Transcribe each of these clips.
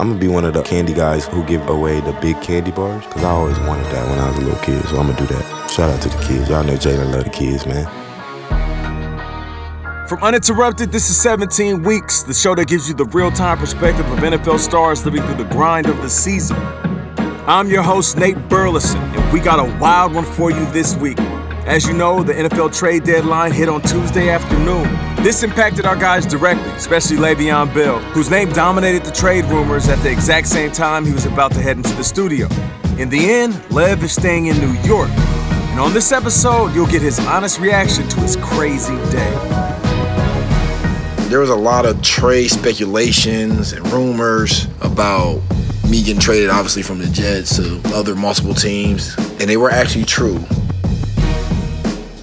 I'm gonna be one of the candy guys who give away the big candy bars because I always wanted that when I was a little kid. So I'm gonna do that. Shout out to the kids. Y'all know Jalen love the kids, man. From Uninterrupted, this is 17 Weeks, the show that gives you the real time perspective of NFL stars living through the grind of the season. I'm your host, Nate Burleson, and we got a wild one for you this week. As you know, the NFL trade deadline hit on Tuesday afternoon. This impacted our guys directly, especially Le'Veon Bell, whose name dominated the trade rumors at the exact same time he was about to head into the studio. In the end, Lev is staying in New York. And on this episode, you'll get his honest reaction to his crazy day. There was a lot of trade speculations and rumors about me getting traded, obviously, from the Jets to other multiple teams, and they were actually true.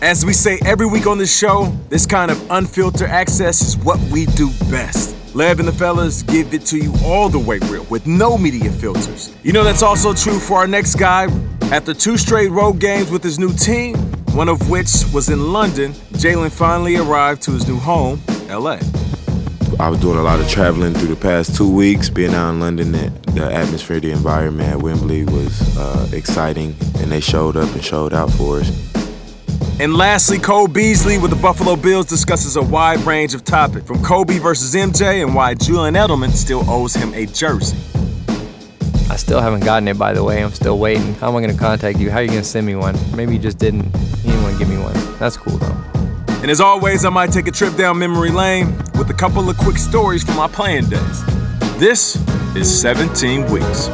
As we say every week on this show, this kind of unfiltered access is what we do best. Lev and the fellas give it to you all the way real, with no media filters. You know that's also true for our next guy. After two straight road games with his new team, one of which was in London, Jalen finally arrived to his new home, LA. I was doing a lot of traveling through the past two weeks. Being out in London, the atmosphere, the environment at Wembley was uh, exciting, and they showed up and showed out for us. And lastly, Cole Beasley with the Buffalo Bills discusses a wide range of topics, from Kobe versus MJ and why Julian Edelman still owes him a jersey. I still haven't gotten it, by the way. I'm still waiting. How am I going to contact you? How are you going to send me one? Maybe you just didn't. You didn't want to give me one. That's cool, though. And as always, I might take a trip down memory lane with a couple of quick stories from my playing days. This is 17 Weeks.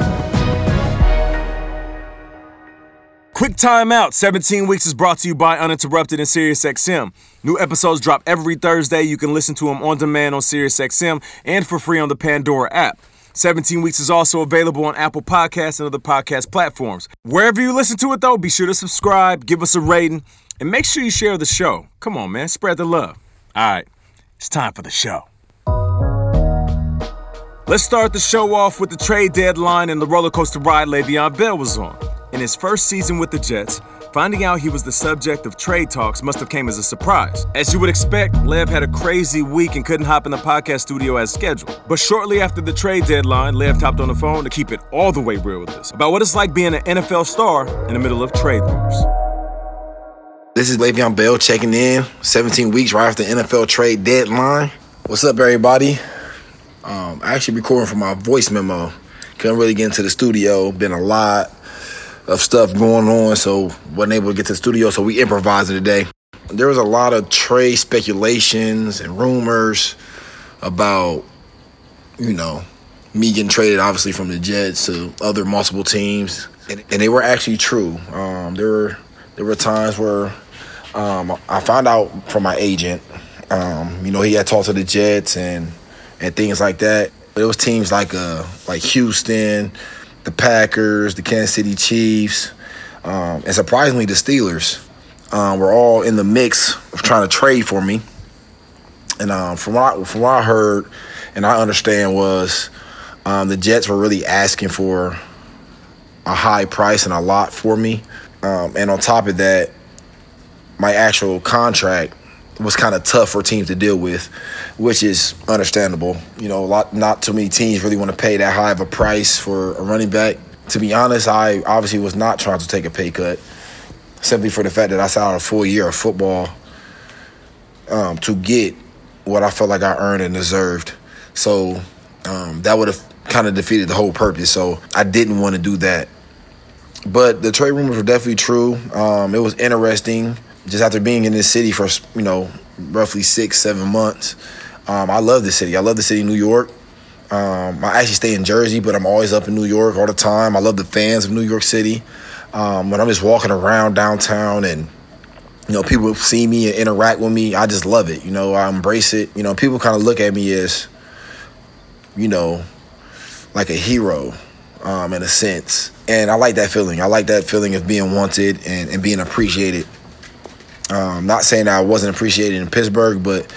Quick time out. 17 Weeks is brought to you by Uninterrupted and SiriusXM. New episodes drop every Thursday. You can listen to them on demand on SiriusXM and for free on the Pandora app. 17 Weeks is also available on Apple Podcasts and other podcast platforms. Wherever you listen to it, though, be sure to subscribe, give us a rating, and make sure you share the show. Come on, man, spread the love. All right, it's time for the show. Let's start the show off with the trade deadline and the roller coaster ride Le'Veon Bell was on. In his first season with the Jets, finding out he was the subject of trade talks must have came as a surprise. As you would expect, Lev had a crazy week and couldn't hop in the podcast studio as scheduled. But shortly after the trade deadline, Lev hopped on the phone to keep it all the way real with us about what it's like being an NFL star in the middle of trade rumors. This is Le'Veon Bell checking in, 17 weeks right after the NFL trade deadline. What's up, everybody? Um, I actually recording for my voice memo. Couldn't really get into the studio. Been a lot of stuff going on, so wasn't able to get to the studio, so we improvised today. There was a lot of trade speculations and rumors about, you know, me getting traded obviously from the Jets to other multiple teams, and, and they were actually true. Um, there were there were times where um, I found out from my agent, um, you know, he had talked to the Jets and and things like that. It was teams like uh like Houston, the Packers, the Kansas City Chiefs, um, and surprisingly, the Steelers um, were all in the mix of trying to trade for me. And um, from what I, from what I heard and I understand was um, the Jets were really asking for a high price and a lot for me. Um, and on top of that, my actual contract was kind of tough for teams to deal with, which is understandable. You know, a lot not too many teams really want to pay that high of a price for a running back. To be honest, I obviously was not trying to take a pay cut simply for the fact that I sat out a full year of football um, to get what I felt like I earned and deserved. So um, that would have kind of defeated the whole purpose. So I didn't want to do that. But the trade rumors were definitely true. Um, it was interesting just after being in this city for you know roughly six seven months um, i love the city. I love the city new york. Um, i actually stay in jersey but i'm always up in new york all the time. I love the fans of new york city. Um, when i'm just walking around downtown and you know people see me and interact with me i just love it you know i embrace it. You know people kind of look at me as you know like a hero um, in a sense. And i like that feeling. I like that feeling of being wanted and, and being appreciated um, not saying I wasn't appreciated in Pittsburgh, but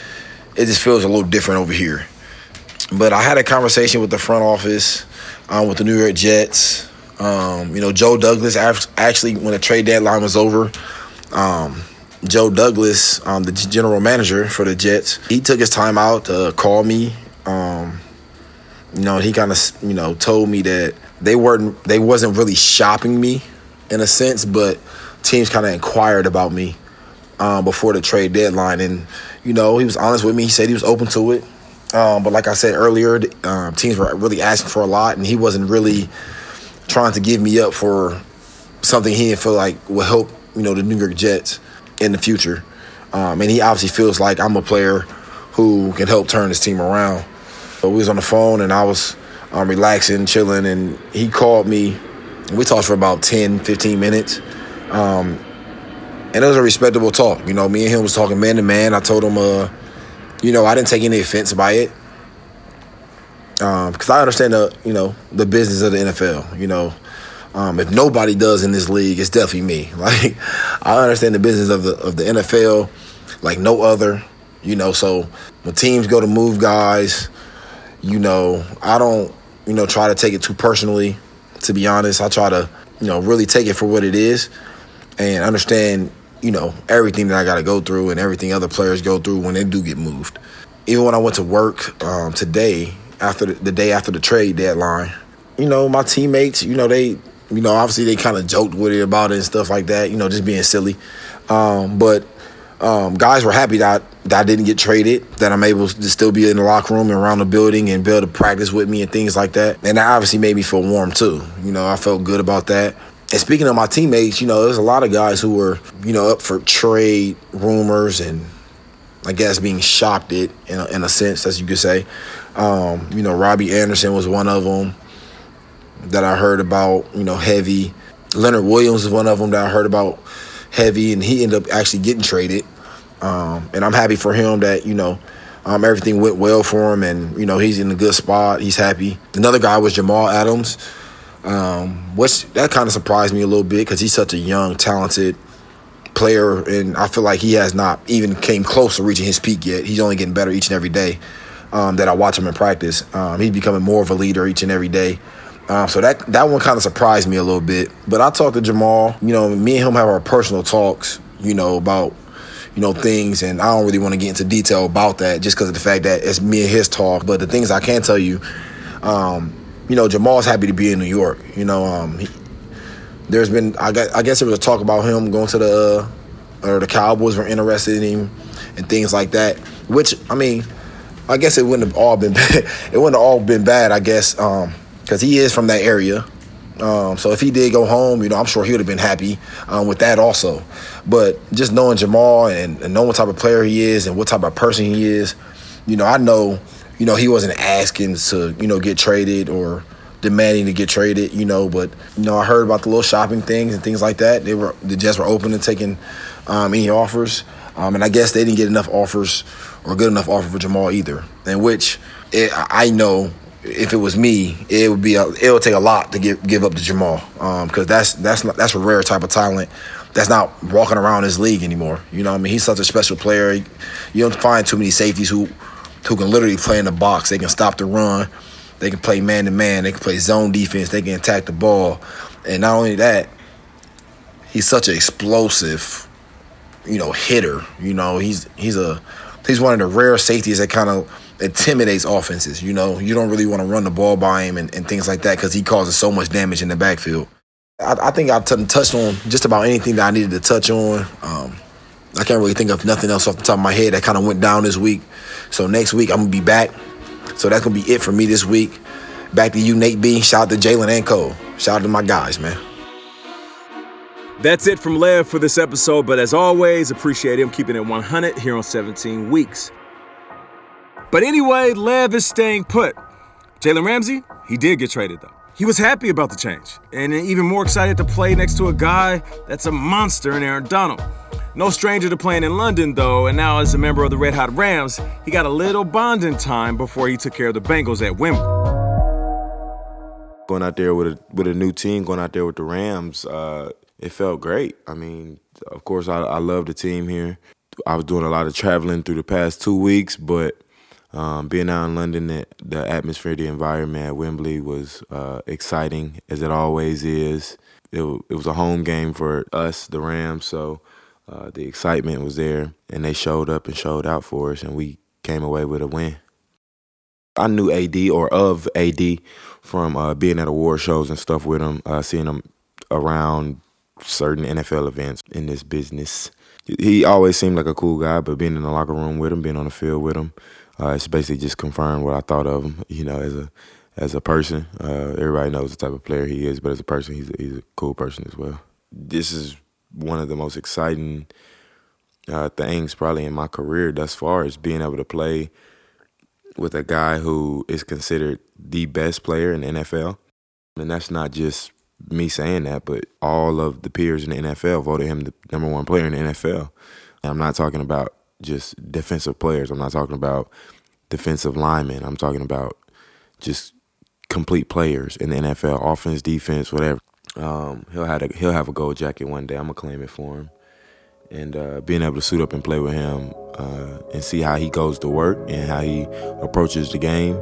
it just feels a little different over here. But I had a conversation with the front office, um, with the New York Jets. Um, you know, Joe Douglas actually, when the trade deadline was over, um, Joe Douglas, um, the general manager for the Jets, he took his time out to call me um, You know, he kind of you know told me that they weren't they wasn't really shopping me in a sense, but teams kind of inquired about me um, before the trade deadline, and you know he was honest with me. He said he was open to it, um, but like I said earlier, um, teams were really asking for a lot, and he wasn't really trying to give me up for something he didn't feel like would help you know the New York Jets in the future. Um, and he obviously feels like I'm a player who can help turn his team around. But we was on the phone and I was um, relaxing, chilling, and he called me. We talked for about 10, 15 minutes. Um, and it was a respectable talk. You know, me and him was talking man to man. I told him, uh, you know, I didn't take any offense by it. Because um, I understand the, you know, the business of the NFL. You know, um, if nobody does in this league, it's definitely me. Like, I understand the business of the of the NFL like no other. You know, so when teams go to move guys, you know, I don't, you know, try to take it too personally. To be honest, I try to, you know, really take it for what it is, and understand, you know, everything that I got to go through and everything other players go through when they do get moved. Even when I went to work um, today, after the, the day after the trade deadline, you know, my teammates, you know, they you know, obviously they kind of joked with it about it and stuff like that, you know, just being silly. Um, but um, guys were happy that I, that I didn't get traded, that I'm able to still be in the locker room and around the building and be able to practice with me and things like that. And that obviously made me feel warm too. You know, I felt good about that. And speaking of my teammates, you know, there's a lot of guys who were, you know, up for trade rumors and I guess being shocked it in a, in a sense, as you could say. Um, you know, Robbie Anderson was one of them that I heard about, you know, heavy. Leonard Williams is one of them that I heard about heavy, and he ended up actually getting traded. Um, and I'm happy for him that, you know, um, everything went well for him, and, you know, he's in a good spot. He's happy. Another guy was Jamal Adams, um, which that kind of surprised me a little bit because he's such a young, talented player, and I feel like he has not even came close to reaching his peak yet. He's only getting better each and every day um, that I watch him in practice. Um, he's becoming more of a leader each and every day. Um, so that that one kind of surprised me a little bit. But I talked to Jamal. You know, me and him have our personal talks. You know about you know things, and I don't really want to get into detail about that just because of the fact that it's me and his talk. But the things I can tell you, um, you know, Jamal's happy to be in New York. You know, um, he, there's been I guess, I guess there was a talk about him going to the uh, or the Cowboys were interested in him and things like that. Which I mean, I guess it wouldn't have all been bad. it wouldn't have all been bad. I guess. Um, because he is from that area. Um, so if he did go home, you know, I'm sure he would have been happy um, with that also. But just knowing Jamal and, and knowing what type of player he is and what type of person he is, you know, I know, you know, he wasn't asking to, you know, get traded or demanding to get traded, you know. But you know, I heard about the little shopping things and things like that. They were the Jets were open to taking um, any offers, um, and I guess they didn't get enough offers or good enough offer for Jamal either. In which it, I know if it was me, it would be a, it would take a lot to give give up to Jamal because um, that's that's not, that's a rare type of talent that's not walking around this league anymore. You know, I mean, he's such a special player. You don't find too many safeties who who can literally play in the box. They can stop the run. They can play man to man. They can play zone defense. They can attack the ball, and not only that, he's such an explosive, you know, hitter. You know, he's he's a he's one of the rare safeties that kind of intimidates offenses. You know, you don't really want to run the ball by him and, and things like that because he causes so much damage in the backfield. I, I think I t- touched on just about anything that I needed to touch on. Um, I can't really think of nothing else off the top of my head that kind of went down this week. So next week I'm gonna be back. So that's gonna be it for me this week. Back to you, Nate B. Shout out to Jalen and Cole. Shout out to my guys, man. That's it from Lev for this episode, but as always, appreciate him keeping it 100 here on 17 weeks. But anyway, Lev is staying put. Jalen Ramsey, he did get traded though. He was happy about the change and even more excited to play next to a guy that's a monster in Aaron Donald. No stranger to playing in London though, and now as a member of the Red Hot Rams, he got a little bonding time before he took care of the Bengals at Wembley. Going out there with a with a new team, going out there with the Rams, uh, it felt great. I mean, of course, I, I love the team here. I was doing a lot of traveling through the past two weeks, but um, being out in London, the, the, atmosphere, the environment at Wembley was uh, exciting, as it always is. It, it, was a home game for us, the Rams, so uh, the excitement was there, and they showed up and showed out for us, and we came away with a win. I knew AD or of AD from uh, being at award shows and stuff with him, uh, seeing him around certain NFL events in this business. He always seemed like a cool guy, but being in the locker room with him, being on the field with him, uh, it's basically just confirmed what I thought of him. You know, as a as a person, uh, everybody knows the type of player he is, but as a person, he's a, he's a cool person as well. This is one of the most exciting uh, things probably in my career thus far is being able to play with a guy who is considered the best player in the NFL. And that's not just me saying that, but all of the peers in the NFL voted him the number one player in the NFL. And I'm not talking about just defensive players. I'm not talking about defensive linemen. I'm talking about just complete players in the NFL, offense, defense, whatever. Um, he'll have a, he'll have a gold jacket one day. I'm gonna claim it for him and uh, being able to suit up and play with him uh, and see how he goes to work and how he approaches the game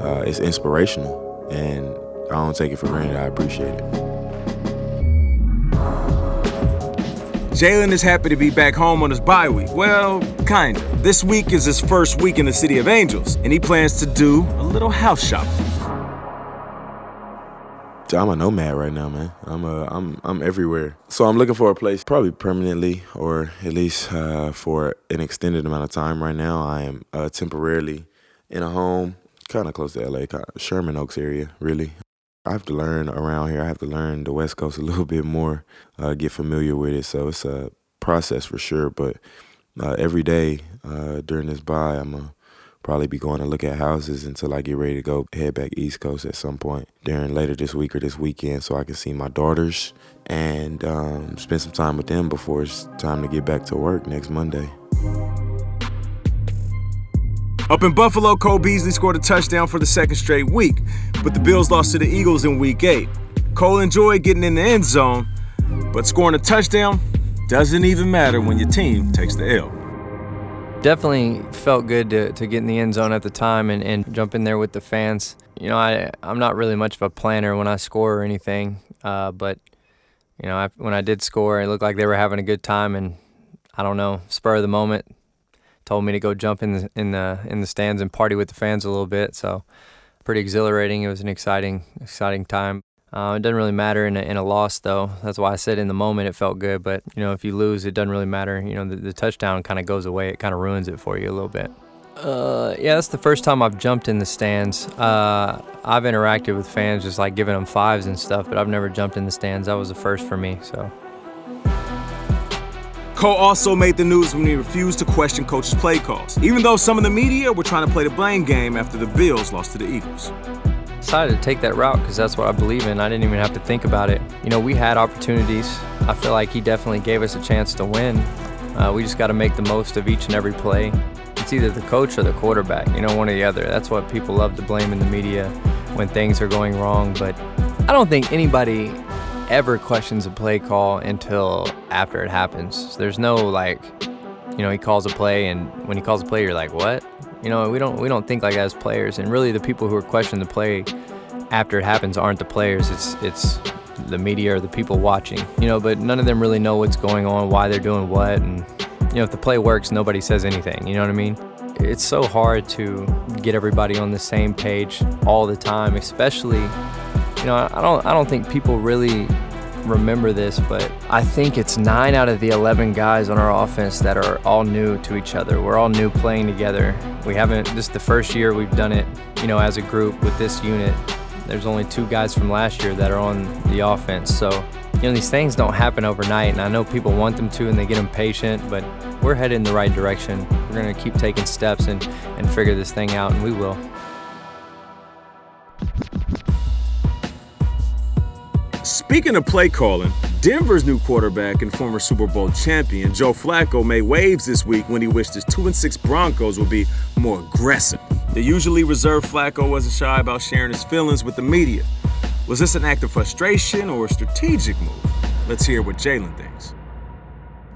uh, is inspirational. And I don't take it for granted. I appreciate it. Jalen is happy to be back home on his bye week. Well, kinda. This week is his first week in the City of Angels, and he plans to do a little house shopping. I'm a nomad right now, man. I'm a, I'm I'm everywhere. So I'm looking for a place, probably permanently, or at least uh, for an extended amount of time. Right now, I am uh, temporarily in a home, kind of close to LA, Sherman Oaks area, really. I have to learn around here. I have to learn the West Coast a little bit more, uh, get familiar with it. So it's a process for sure. But uh, every day uh, during this bye, I'm a probably be going to look at houses until I get ready to go head back East Coast at some point during later this week or this weekend so I can see my daughters and um, spend some time with them before it's time to get back to work next Monday. Up in Buffalo, Cole Beasley scored a touchdown for the second straight week, but the Bills lost to the Eagles in week eight. Cole enjoyed getting in the end zone, but scoring a touchdown doesn't even matter when your team takes the L. Definitely felt good to, to get in the end zone at the time and, and jump in there with the fans. You know, I, I'm not really much of a planner when I score or anything, uh, but, you know, I, when I did score, it looked like they were having a good time, and I don't know, spur of the moment, told me to go jump in the in the in the stands and party with the fans a little bit. So, pretty exhilarating. It was an exciting exciting time. Uh, it doesn't really matter in a, in a loss, though. That's why I said in the moment it felt good. But you know, if you lose, it doesn't really matter. You know, the, the touchdown kind of goes away. It kind of ruins it for you a little bit. Uh, yeah, that's the first time I've jumped in the stands. Uh, I've interacted with fans, just like giving them fives and stuff, but I've never jumped in the stands. That was the first for me. So. Cole also made the news when he refused to question coach's play calls, even though some of the media were trying to play the blame game after the Bills lost to the Eagles decided to take that route because that's what I believe in. I didn't even have to think about it. You know, we had opportunities. I feel like he definitely gave us a chance to win. Uh, we just got to make the most of each and every play. It's either the coach or the quarterback, you know, one or the other. That's what people love to blame in the media when things are going wrong. But I don't think anybody ever questions a play call until after it happens. There's no like, you know, he calls a play, and when he calls a play, you're like, what? You know, we don't we don't think like as players, and really the people who are questioning the play after it happens aren't the players. It's it's the media or the people watching. You know, but none of them really know what's going on, why they're doing what, and you know, if the play works, nobody says anything. You know what I mean? It's so hard to get everybody on the same page all the time, especially. You know, I don't I don't think people really remember this, but I think it's nine out of the 11 guys on our offense that are all new to each other. We're all new playing together. We haven't, this is the first year we've done it, you know, as a group with this unit. There's only two guys from last year that are on the offense. So, you know, these things don't happen overnight, and I know people want them to and they get impatient, but we're headed in the right direction. We're going to keep taking steps and, and figure this thing out, and we will. Speaking of play calling, Denver's new quarterback and former Super Bowl champion Joe Flacco made waves this week when he wished his 2 and 6 Broncos would be more aggressive. The usually reserved Flacco wasn't shy about sharing his feelings with the media. Was this an act of frustration or a strategic move? Let's hear what Jalen thinks.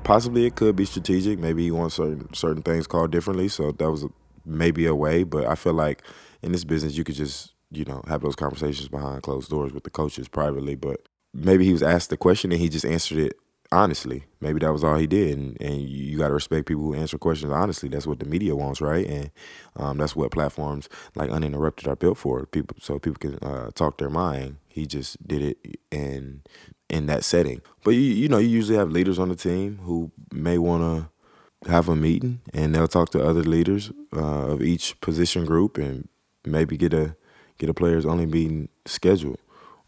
Possibly it could be strategic. Maybe he wants certain certain things called differently, so that was a, maybe a way. But I feel like in this business, you could just you know, have those conversations behind closed doors with the coaches privately. But maybe he was asked the question and he just answered it honestly. Maybe that was all he did, and, and you got to respect people who answer questions honestly. That's what the media wants, right? And um, that's what platforms like Uninterrupted are built for. People, so people can uh, talk their mind. He just did it in in that setting. But you, you know, you usually have leaders on the team who may want to have a meeting, and they'll talk to other leaders uh, of each position group, and maybe get a get a players only meeting scheduled.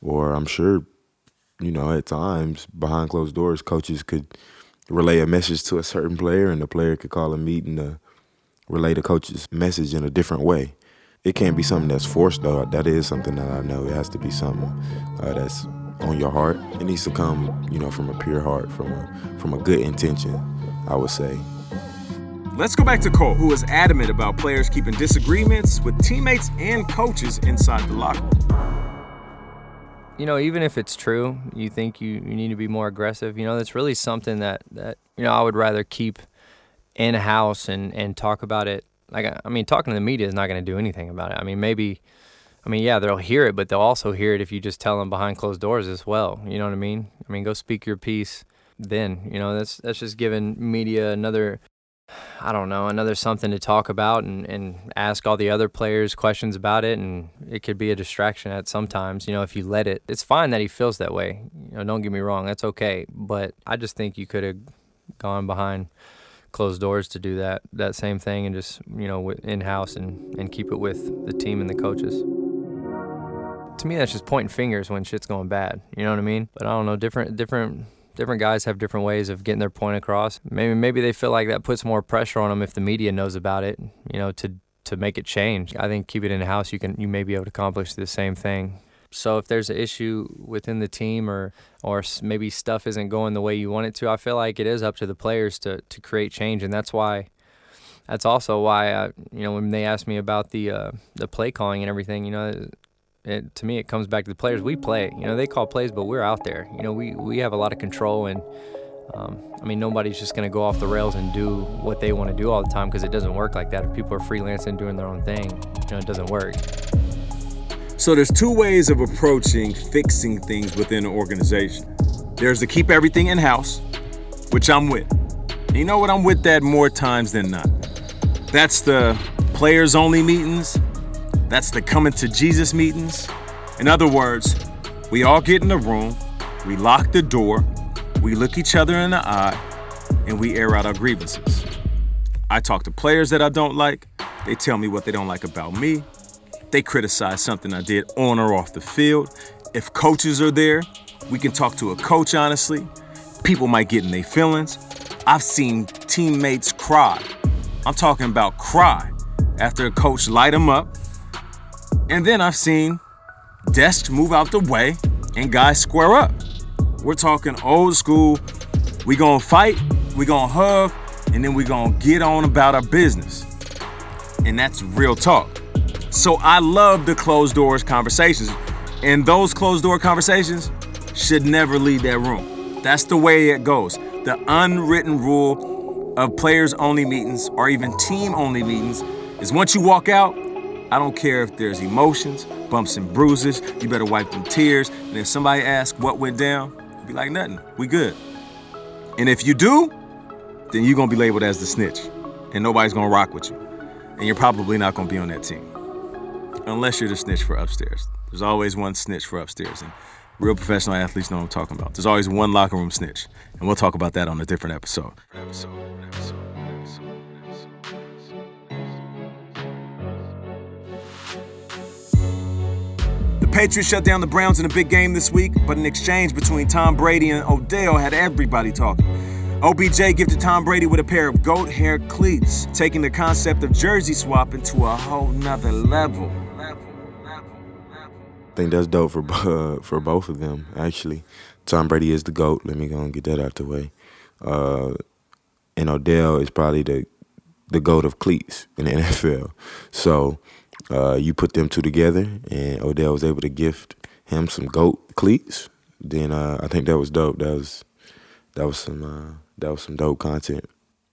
Or I'm sure you know, at times behind closed doors, coaches could relay a message to a certain player, and the player could call a meeting to relay the coach's message in a different way. It can't be something that's forced, though. That is something that I know. It has to be something uh, that's on your heart. It needs to come, you know, from a pure heart, from a from a good intention. I would say. Let's go back to Cole, who was adamant about players keeping disagreements with teammates and coaches inside the locker room you know, even if it's true, you think you, you need to be more aggressive. You know, that's really something that, that you know I would rather keep in house and, and talk about it. Like I mean, talking to the media is not going to do anything about it. I mean, maybe, I mean, yeah, they'll hear it, but they'll also hear it if you just tell them behind closed doors as well. You know what I mean? I mean, go speak your piece. Then you know that's that's just giving media another I don't know, another something to talk about and, and ask all the other players questions about it. And it could be a distraction at sometimes, you know, if you let it. It's fine that he feels that way. You know, don't get me wrong, that's okay. But I just think you could have gone behind closed doors to do that that same thing and just, you know, in house and, and keep it with the team and the coaches. To me, that's just pointing fingers when shit's going bad. You know what I mean? But I don't know, different different different guys have different ways of getting their point across. Maybe maybe they feel like that puts more pressure on them if the media knows about it, you know, to to make it change. I think keep it in house, you can you may be able to accomplish the same thing. So if there's an issue within the team or or maybe stuff isn't going the way you want it to, I feel like it is up to the players to to create change, and that's why. That's also why I, you know, when they asked me about the uh, the play calling and everything, you know, it, to me, it comes back to the players. We play. You know, they call plays, but we're out there. You know, we, we have a lot of control, and um, I mean, nobody's just going to go off the rails and do what they want to do all the time because it doesn't work like that. If people are freelancing, doing their own thing, you know, it doesn't work. So there's two ways of approaching fixing things within an organization. There's to keep everything in house, which I'm with. And you know what? I'm with that more times than not. That's the players only meetings that's the coming to Jesus meetings. In other words, we all get in the room, we lock the door, we look each other in the eye, and we air out our grievances. I talk to players that I don't like, they tell me what they don't like about me, they criticize something I did on or off the field. If coaches are there, we can talk to a coach honestly. People might get in their feelings. I've seen teammates cry. I'm talking about cry after a coach light them up and then I've seen desks move out the way and guys square up. We're talking old school. We gonna fight, we gonna hug, and then we gonna get on about our business. And that's real talk. So I love the closed doors conversations. And those closed door conversations should never leave that room. That's the way it goes. The unwritten rule of players only meetings or even team only meetings is once you walk out, I don't care if there's emotions, bumps and bruises, you better wipe them tears. And if somebody asks what went down, be like, nothing, we good. And if you do, then you're gonna be labeled as the snitch. And nobody's gonna rock with you. And you're probably not gonna be on that team. Unless you're the snitch for upstairs. There's always one snitch for upstairs. And real professional athletes know what I'm talking about. There's always one locker room snitch. And we'll talk about that on a different episode. episode, episode. Patriots shut down the Browns in a big game this week, but an exchange between Tom Brady and Odell had everybody talking. OBJ gifted Tom Brady with a pair of goat hair cleats, taking the concept of jersey swapping to a whole nother level. I think that's dope for uh, for both of them. Actually, Tom Brady is the goat. Let me go and get that out the way. Uh, and Odell is probably the the goat of cleats in the NFL. So uh, you put them two together, and Odell was able to gift him some goat cleats. Then uh, I think that was dope. That was that was some uh, that was some dope content.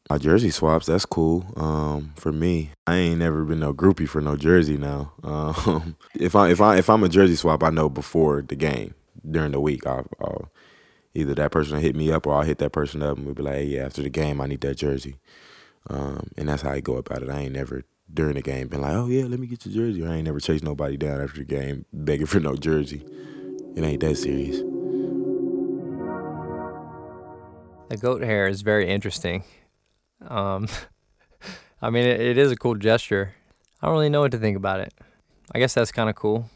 My jersey swaps, that's cool. Um, for me, I ain't never been no groupie for no jersey. Now, um, if I if I if I'm a jersey swap, I know before the game during the week, I'll, I'll either that person hit me up or I'll hit that person up and we'll be like, hey, yeah, after the game, I need that jersey. Um, and that's how I go about it. I ain't never during the game been like, oh yeah, let me get your jersey. I ain't never chased nobody down after the game begging for no jersey. It ain't that serious. The goat hair is very interesting. Um, I mean, it, it is a cool gesture. I don't really know what to think about it. I guess that's kind of cool.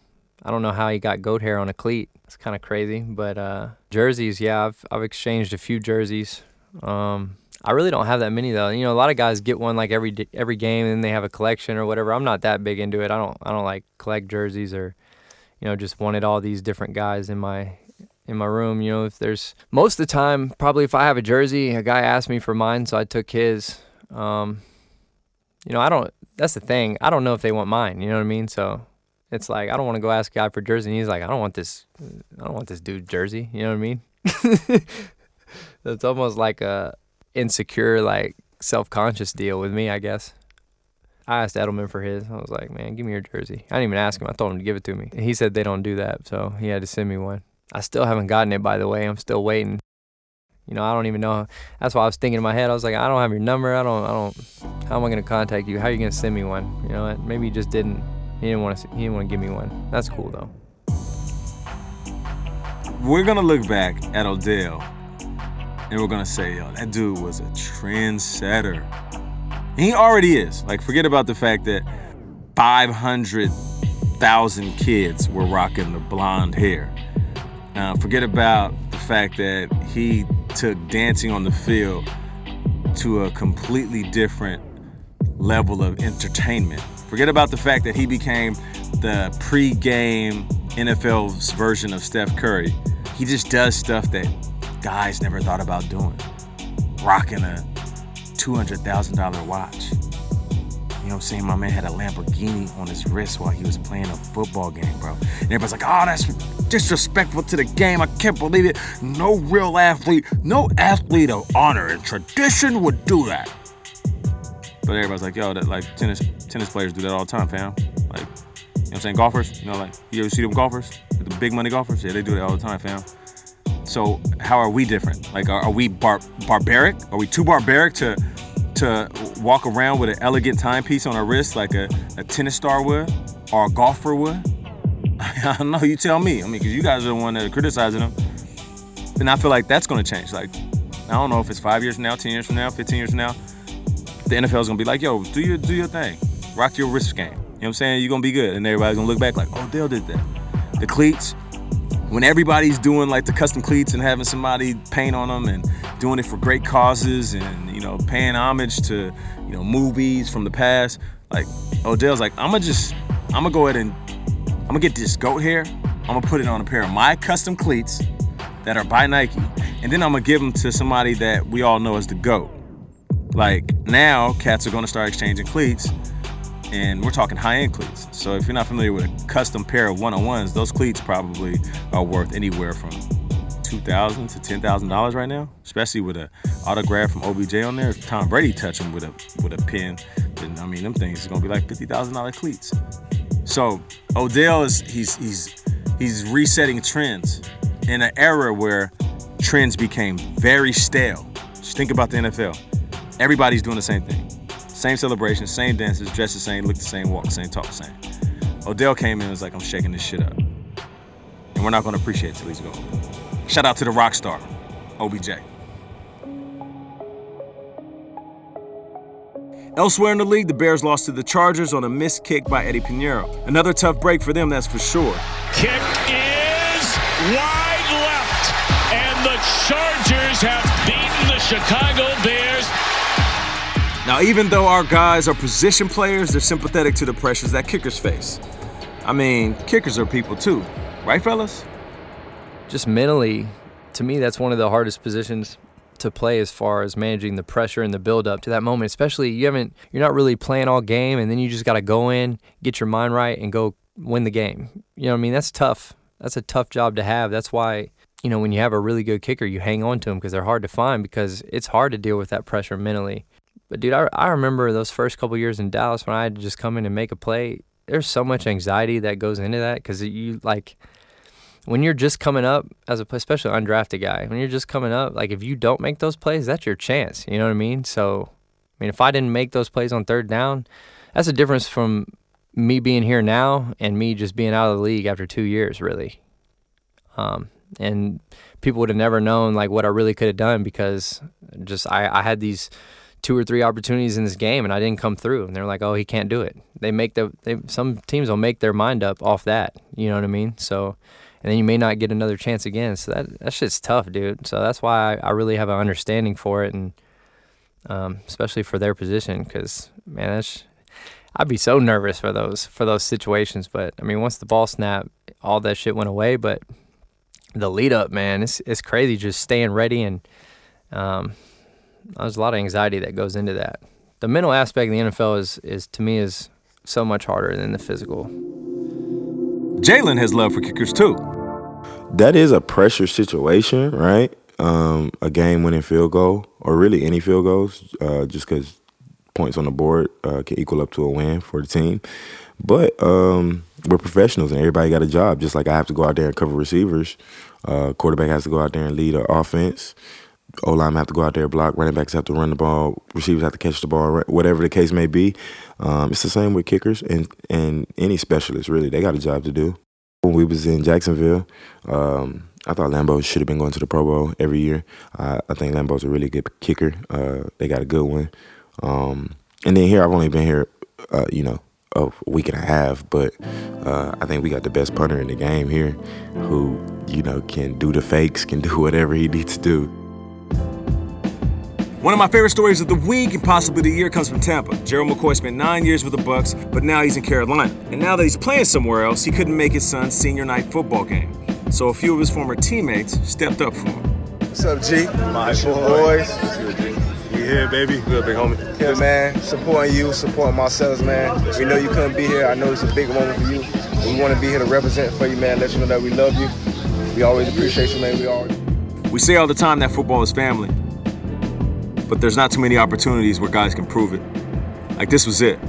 I don't know how he got goat hair on a cleat. It's kind of crazy. But uh, jerseys, yeah, I've I've exchanged a few jerseys. Um, I really don't have that many though. You know, a lot of guys get one like every every game, and then they have a collection or whatever. I'm not that big into it. I don't I don't like collect jerseys or, you know, just wanted all these different guys in my in my room. You know, if there's most of the time, probably if I have a jersey, a guy asked me for mine, so I took his. Um, you know, I don't. That's the thing. I don't know if they want mine. You know what I mean? So it's like I don't want to go ask a guy for jersey. And he's like, I don't want this. I don't want this dude jersey. You know what I mean? it's almost like a insecure, like self-conscious deal with me, I guess. I asked Edelman for his. I was like, man, give me your jersey. I didn't even ask him. I told him to give it to me. And he said they don't do that, so he had to send me one. I still haven't gotten it, by the way. I'm still waiting. You know, I don't even know. That's why I was thinking in my head. I was like, I don't have your number. I don't. I don't. How am I gonna contact you? How are you gonna send me one? You know what? Maybe he just didn't. He didn't want to. He didn't want to give me one. That's cool though. We're gonna look back at Odell, and we're gonna say, yo, that dude was a trendsetter. And he already is. Like, forget about the fact that 500,000 kids were rocking the blonde hair. Uh, forget about the fact that he took dancing on the field to a completely different level of entertainment. Forget about the fact that he became the pre-game NFL's version of Steph Curry. He just does stuff that guys never thought about doing. Rocking a $200,000 watch. You know what I'm saying? My man had a Lamborghini on his wrist while he was playing a football game, bro. And everybody's like, oh, that's disrespectful to the game. I can't believe it. No real athlete, no athlete of honor and tradition would do that. But everybody's like, yo, that like tennis tennis players do that all the time, fam. Like, you know what I'm saying? Golfers, you know, like you ever see them golfers? The big money golfers? Yeah, they do that all the time, fam. So how are we different? Like, are, are we bar- barbaric? Are we too barbaric to to walk around with an elegant timepiece on our wrist like a, a tennis star would or a golfer would? I don't know. You tell me. I mean, because you guys are the one that are criticizing them. And I feel like that's going to change. Like, I don't know if it's five years from now, 10 years from now, 15 years from now. The NFL is going to be like, yo, do your, do your thing. Rock your wrist game. You know what I'm saying? You're going to be good. And everybody's going to look back like, oh, Dale did that. The cleats, when everybody's doing like the custom cleats and having somebody paint on them and doing it for great causes and you know paying homage to you know movies from the past like odell's like i'm gonna just i'm gonna go ahead and i'm gonna get this goat hair i'm gonna put it on a pair of my custom cleats that are by nike and then i'm gonna give them to somebody that we all know as the goat. Like now cats are gonna start exchanging cleats and we're talking high-end cleats. So if you're not familiar with a custom pair of one-on-ones, those cleats probably are worth anywhere from two thousand to ten thousand dollars right now, especially with a autograph from OBJ on there. If Tom Brady touch them with a with a pin, then I mean them things is gonna be like fifty thousand dollar cleats. So Odell is he's he's he's resetting trends in an era where trends became very stale. Just think about the NFL. Everybody's doing the same thing. Same celebration, same dances, dressed the same, look the same, walk the same, talk the same. Odell came in and was like, I'm shaking this shit up. And we're not gonna appreciate it till he's gone. Shout out to the rock star, OBJ. Elsewhere in the league, the Bears lost to the Chargers on a missed kick by Eddie Piñeiro. Another tough break for them, that's for sure. Kick is wide left, and the Chargers have beaten the Chicago Bears now, even though our guys are position players, they're sympathetic to the pressures that kickers face. I mean, kickers are people too, right, fellas? Just mentally, to me, that's one of the hardest positions to play as far as managing the pressure and the build up to that moment. Especially you haven't, you're not really playing all game, and then you just got to go in, get your mind right, and go win the game. You know what I mean? That's tough. That's a tough job to have. That's why you know when you have a really good kicker, you hang on to them because they're hard to find because it's hard to deal with that pressure mentally. But dude, I, I remember those first couple years in Dallas when I had to just come in and make a play. There's so much anxiety that goes into that because you like when you're just coming up as a especially undrafted guy, when you're just coming up, like if you don't make those plays, that's your chance. You know what I mean? So, I mean, if I didn't make those plays on third down, that's a difference from me being here now and me just being out of the league after two years, really. Um, and people would have never known like what I really could have done because just I, I had these two or three opportunities in this game and I didn't come through and they're like, oh, he can't do it. They make the they some teams will make their mind up off that. You know what I mean? So and then you may not get another chance again. So that that shit's tough, dude. So that's why I, I really have an understanding for it and um, especially for their position because man, that's I'd be so nervous for those for those situations. But I mean, once the ball snapped, all that shit went away. But the lead up, man, it's it's crazy just staying ready and um, there's a lot of anxiety that goes into that. The mental aspect of the NFL is is to me is so much harder than the physical. Jalen has love for kickers too. That is a pressure situation, right? Um, a game-winning field goal, or really any field goals, uh, just because points on the board uh, can equal up to a win for the team. But um, we're professionals, and everybody got a job. Just like I have to go out there and cover receivers, uh, quarterback has to go out there and lead an offense. O line have to go out there block. Running backs have to run the ball. Receivers have to catch the ball. Whatever the case may be, um, it's the same with kickers and and any specialist. Really, they got a job to do. When we was in Jacksonville, um, I thought Lambo should have been going to the Pro Bowl every year. I think Lambo's a really good kicker. Uh, they got a good one. Um, and then here, I've only been here, uh, you know, a week and a half, but uh, I think we got the best punter in the game here, who you know can do the fakes, can do whatever he needs to do. One of my favorite stories of the week and possibly the year comes from Tampa. Gerald McCoy spent nine years with the Bucs, but now he's in Carolina. And now that he's playing somewhere else, he couldn't make his son's senior night football game. So a few of his former teammates stepped up for him. What's up, G? My boys. What's good, G. You here, baby? Good, big homie. Good, man. Supporting you, supporting Marcellus, man. We know you couldn't be here. I know it's a big moment for you. We want to be here to represent for you, man. Let you know that we love you. We always appreciate you, man. We always. We say all the time that football is family but there's not too many opportunities where guys can prove it. Like this was it.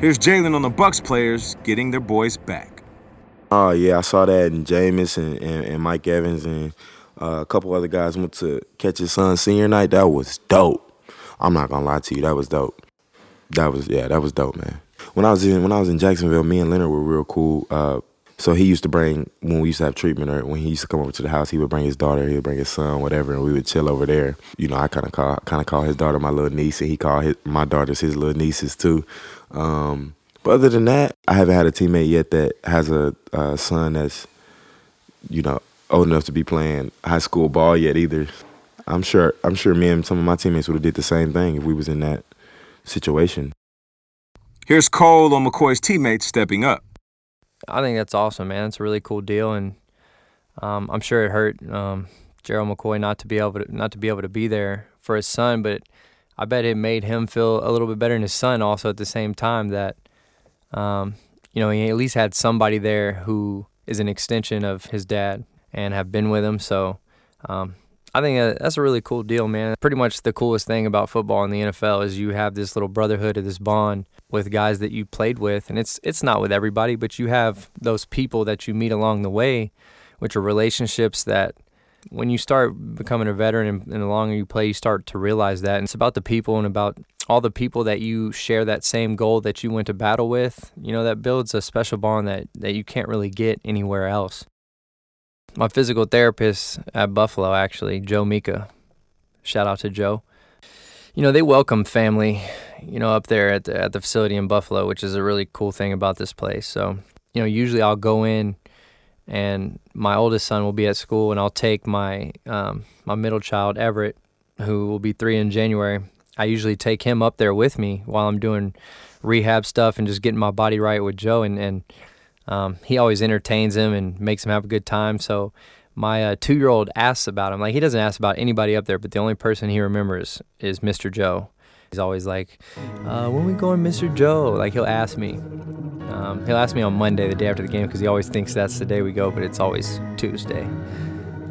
Here's Jalen on the Bucs players getting their boys back. Oh yeah, I saw that in Jameis and, and, and Mike Evans and uh, a couple other guys went to catch his son senior night. That was dope. I'm not gonna lie to you, that was dope. That was yeah, that was dope, man. When I was in when I was in Jacksonville, me and Leonard were real cool. Uh, so he used to bring when we used to have treatment, or when he used to come over to the house, he would bring his daughter, he would bring his son, whatever, and we would chill over there. You know, I kind of call kind of call his daughter my little niece, and he called his, my daughters his little nieces too. Um, but other than that, I haven't had a teammate yet that has a, a son that's, you know, old enough to be playing high school ball yet either. I'm sure I'm sure me and some of my teammates would have did the same thing if we was in that situation. Here's Cole on McCoy's teammates stepping up. I think that's awesome, man. It's a really cool deal, and um, I'm sure it hurt um, Gerald McCoy not to be able to not to be able to be there for his son, but I bet it made him feel a little bit better in his son also at the same time that um, you know he at least had somebody there who is an extension of his dad and have been with him. So um, I think that's a really cool deal, man. Pretty much the coolest thing about football in the NFL is you have this little brotherhood of this bond with guys that you played with, and it's it's not with everybody, but you have those people that you meet along the way, which are relationships that when you start becoming a veteran and, and the longer you play, you start to realize that. And it's about the people and about all the people that you share that same goal that you went to battle with. You know, that builds a special bond that, that you can't really get anywhere else my physical therapist at Buffalo, actually, Joe Mika. Shout out to Joe. You know, they welcome family, you know, up there at the, at the facility in Buffalo, which is a really cool thing about this place. So, you know, usually I'll go in and my oldest son will be at school and I'll take my um, my middle child, Everett, who will be three in January. I usually take him up there with me while I'm doing rehab stuff and just getting my body right with Joe and, and um, he always entertains him and makes him have a good time. So my uh, two year old asks about him. Like he doesn't ask about anybody up there, but the only person he remembers is Mr. Joe. He's always like, uh, "When we going, Mr. Joe?" Like he'll ask me. Um, he'll ask me on Monday, the day after the game, because he always thinks that's the day we go, but it's always Tuesday.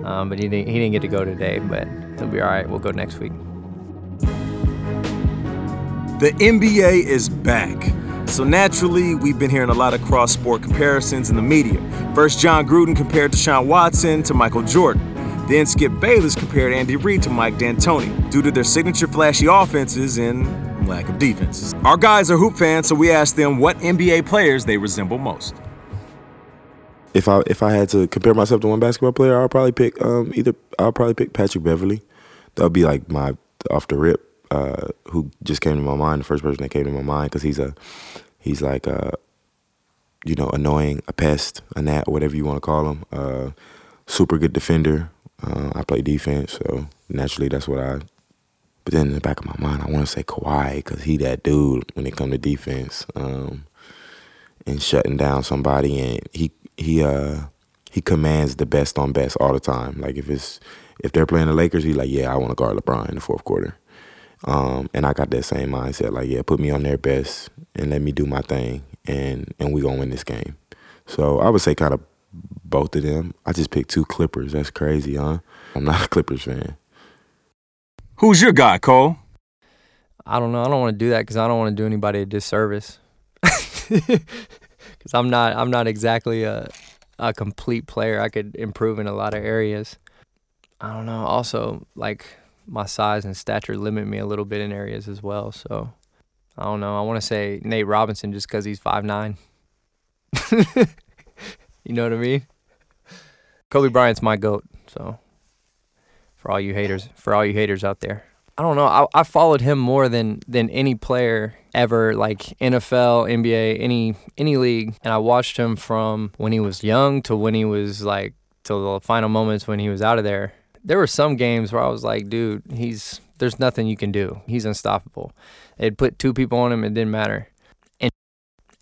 Um, but he didn't, he didn't get to go today, but he'll be all right. We'll go next week. The NBA is back. So naturally, we've been hearing a lot of cross sport comparisons in the media. First, Jon Gruden compared Deshaun Watson to Michael Jordan. Then Skip Bayless compared Andy Reid to Mike D'Antoni due to their signature flashy offenses and lack of defenses. Our guys are hoop fans, so we asked them what NBA players they resemble most. If I if I had to compare myself to one basketball player, I'll probably pick um, either I'll probably pick Patrick Beverley. That'll be like my off the rip uh, who just came to my mind. The first person that came to my mind because he's a he's like a you know annoying, a pest, a gnat, whatever you want to call him. Uh, super good defender. Uh, I play defense, so naturally that's what I. But then in the back of my mind, I want to say Kawhi because he that dude when it come to defense um, and shutting down somebody, and he he uh he commands the best on best all the time. Like if it's if they're playing the Lakers, he's like, yeah, I want to guard LeBron in the fourth quarter. Um, and I got that same mindset, like, yeah, put me on their best and let me do my thing, and and we gonna win this game. So I would say kind of both of them. I just picked two Clippers. That's crazy, huh? I'm not a Clippers fan. Who's your guy, Cole? I don't know. I don't want to do that because I don't want to do anybody a disservice. Because I'm not. I'm not exactly a a complete player. I could improve in a lot of areas. I don't know. Also, like my size and stature limit me a little bit in areas as well. So I don't know. I want to say Nate Robinson just because he's five nine. you know what I mean? Kobe Bryant's my goat. So for all you haters, for all you haters out there, I don't know. I, I followed him more than than any player ever, like NFL, NBA, any any league, and I watched him from when he was young to when he was like till the final moments when he was out of there. There were some games where I was like, dude, he's there's nothing you can do. He's unstoppable. They'd put two people on him, it didn't matter.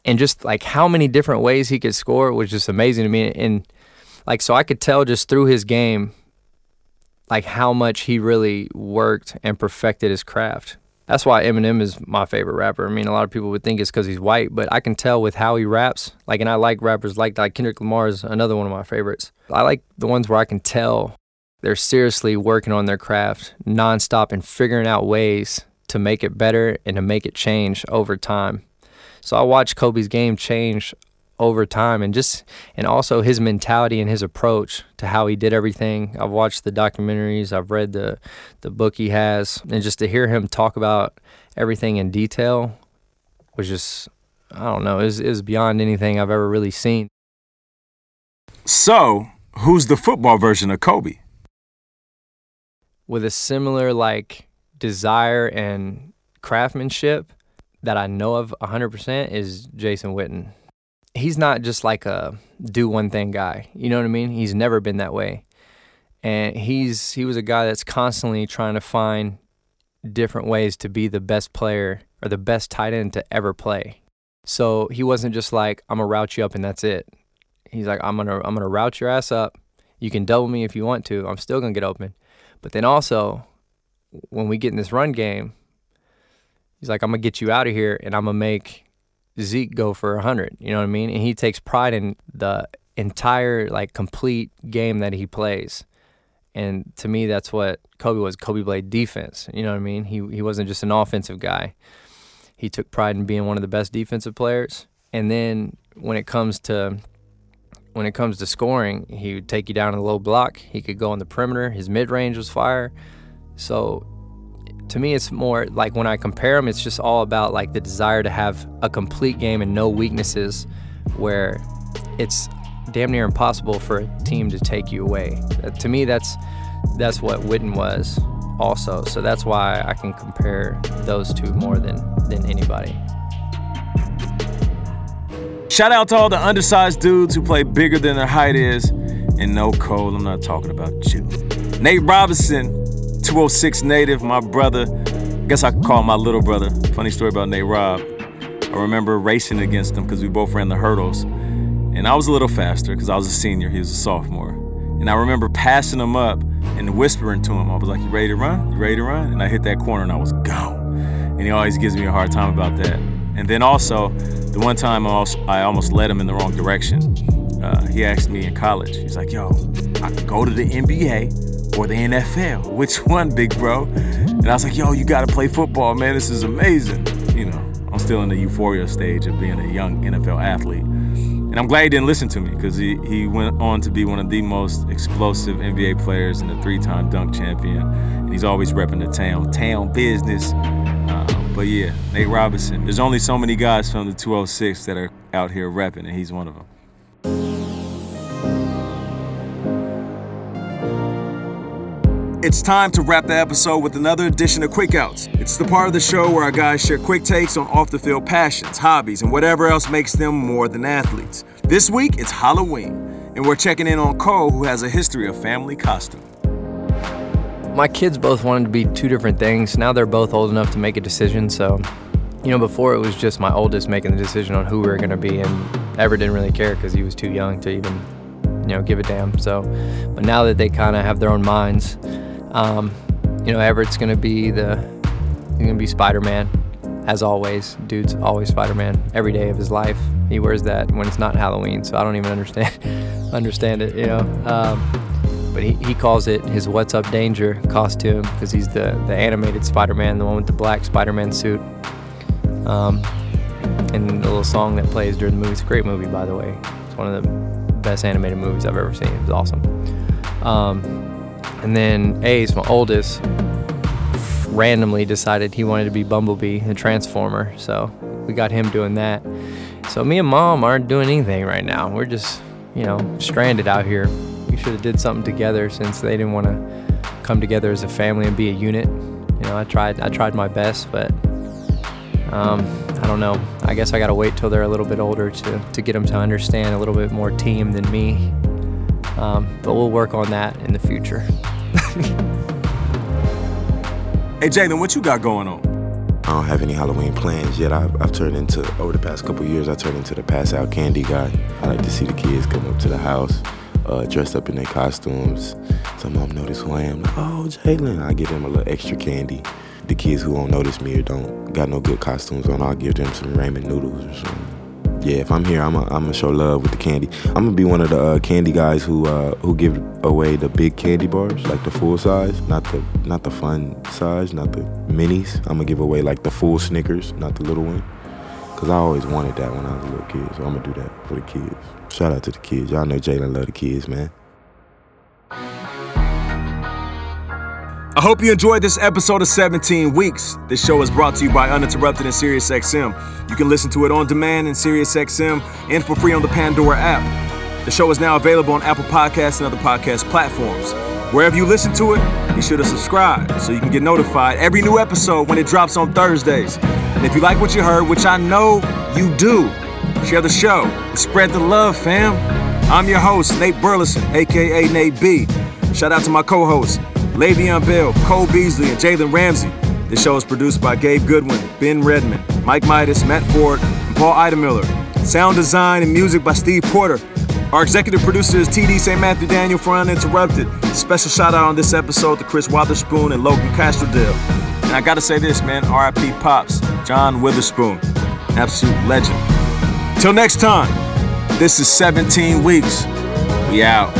And just like how many different ways he could score was just amazing to me. And like so I could tell just through his game like how much he really worked and perfected his craft. That's why Eminem is my favorite rapper. I mean, a lot of people would think it's because he's white, but I can tell with how he raps. Like, and I like rappers like like Kendrick Lamar is another one of my favorites. I like the ones where I can tell they're seriously working on their craft nonstop and figuring out ways to make it better and to make it change over time. So I watched Kobe's game change over time and just and also his mentality and his approach to how he did everything. I've watched the documentaries, I've read the the book he has, and just to hear him talk about everything in detail was just I don't know, is is beyond anything I've ever really seen. So, who's the football version of Kobe? With a similar like desire and craftsmanship that I know of 100% is Jason Witten he's not just like a do one thing guy. You know what I mean? He's never been that way. And he's he was a guy that's constantly trying to find different ways to be the best player or the best tight end to ever play. So he wasn't just like I'm gonna route you up and that's it. He's like I'm gonna I'm gonna route your ass up. You can double me if you want to. I'm still gonna get open. But then also when we get in this run game, he's like I'm gonna get you out of here and I'm gonna make Zeke go for a 100. You know what I mean? And he takes pride in the entire, like, complete game that he plays. And to me, that's what Kobe was. Kobe played defense. You know what I mean? He, he wasn't just an offensive guy. He took pride in being one of the best defensive players. And then when it comes to when it comes to scoring, he would take you down in the low block. He could go on the perimeter. His mid range was fire. So to me it's more like when I compare them, it's just all about like the desire to have a complete game and no weaknesses where it's damn near impossible for a team to take you away. Uh, to me that's that's what Witten was also. So that's why I can compare those two more than than anybody. Shout out to all the undersized dudes who play bigger than their height is. And no, Cole, I'm not talking about you. Nate Robinson 206 native, my brother. I guess I call my little brother. Funny story about Nate Rob. I remember racing against him because we both ran the hurdles. And I was a little faster because I was a senior, he was a sophomore. And I remember passing him up and whispering to him. I was like, You ready to run? You ready to run? And I hit that corner and I was gone. And he always gives me a hard time about that. And then also, the one time I almost, I almost led him in the wrong direction. Uh, he asked me in college, he's like, Yo, I could go to the NBA or the NFL. Which one, big bro? And I was like, yo, you gotta play football, man. This is amazing. You know, I'm still in the euphoria stage of being a young NFL athlete. And I'm glad he didn't listen to me because he, he went on to be one of the most explosive NBA players and a three time dunk champion. And he's always repping the town, town business. Uh, but yeah, Nate Robinson. There's only so many guys from the 206 that are out here repping, and he's one of them. It's time to wrap the episode with another edition of Quick Outs. It's the part of the show where our guys share quick takes on off the field passions, hobbies, and whatever else makes them more than athletes. This week, it's Halloween, and we're checking in on Cole, who has a history of family costume. My kids both wanted to be two different things. Now they're both old enough to make a decision, so you know, before it was just my oldest making the decision on who we were going to be, and Ever didn't really care because he was too young to even, you know, give a damn. So, but now that they kind of have their own minds, um, you know, Everett's gonna be the he's gonna be Spider-Man, as always. Dude's always Spider-Man every day of his life. He wears that when it's not Halloween, so I don't even understand understand it, you know. Um, but he, he calls it his "What's Up Danger" costume because he's the the animated Spider-Man, the one with the black Spider-Man suit. Um, and the little song that plays during the movie. It's a great movie, by the way. It's one of the best animated movies I've ever seen. It was awesome. Um, and then Ace, my oldest, randomly decided he wanted to be Bumblebee, the Transformer. So we got him doing that. So me and mom aren't doing anything right now. We're just, you know, stranded out here. We should have did something together since they didn't want to come together as a family and be a unit. You know, I tried I tried my best, but um, I don't know. I guess I gotta wait till they're a little bit older to, to get them to understand a little bit more team than me. Um, but we'll work on that in the future. hey, Jalen, what you got going on? I don't have any Halloween plans yet. I've, I've turned into, over the past couple years, I turned into the pass out candy guy. I like to see the kids come up to the house, uh, dressed up in their costumes. Some of them notice who I am. Like, oh, Jalen. I give them a little extra candy. The kids who won't notice me or don't got no good costumes on, I'll give them some ramen noodles or something yeah, if I'm here, I'm gonna show love with the candy. I'm gonna be one of the uh, candy guys who uh, who give away the big candy bars, like the full size, not the not the fun size, not the minis. I'm gonna give away like the full Snickers, not the little one, cause I always wanted that when I was a little kid. So I'm gonna do that for the kids. Shout out to the kids. Y'all know Jalen love the kids, man. I hope you enjoyed this episode of 17 Weeks. This show is brought to you by Uninterrupted and SiriusXM. You can listen to it on demand in SiriusXM and for free on the Pandora app. The show is now available on Apple Podcasts and other podcast platforms. Wherever you listen to it, be sure to subscribe so you can get notified every new episode when it drops on Thursdays. And if you like what you heard, which I know you do, share the show and spread the love, fam. I'm your host, Nate Burleson, aka Nate B. Shout out to my co host, Le'Veon Bell, Cole Beasley, and Jalen Ramsey. This show is produced by Gabe Goodwin, Ben Redmond, Mike Midas, Matt Ford, and Paul Idemiller. Sound design and music by Steve Porter. Our executive producer is TD St. Matthew Daniel for Uninterrupted. Special shout out on this episode to Chris Witherspoon and Logan Castrodale. And I gotta say this, man, RIP Pops, John Witherspoon, absolute legend. Till next time, this is 17 weeks. We out.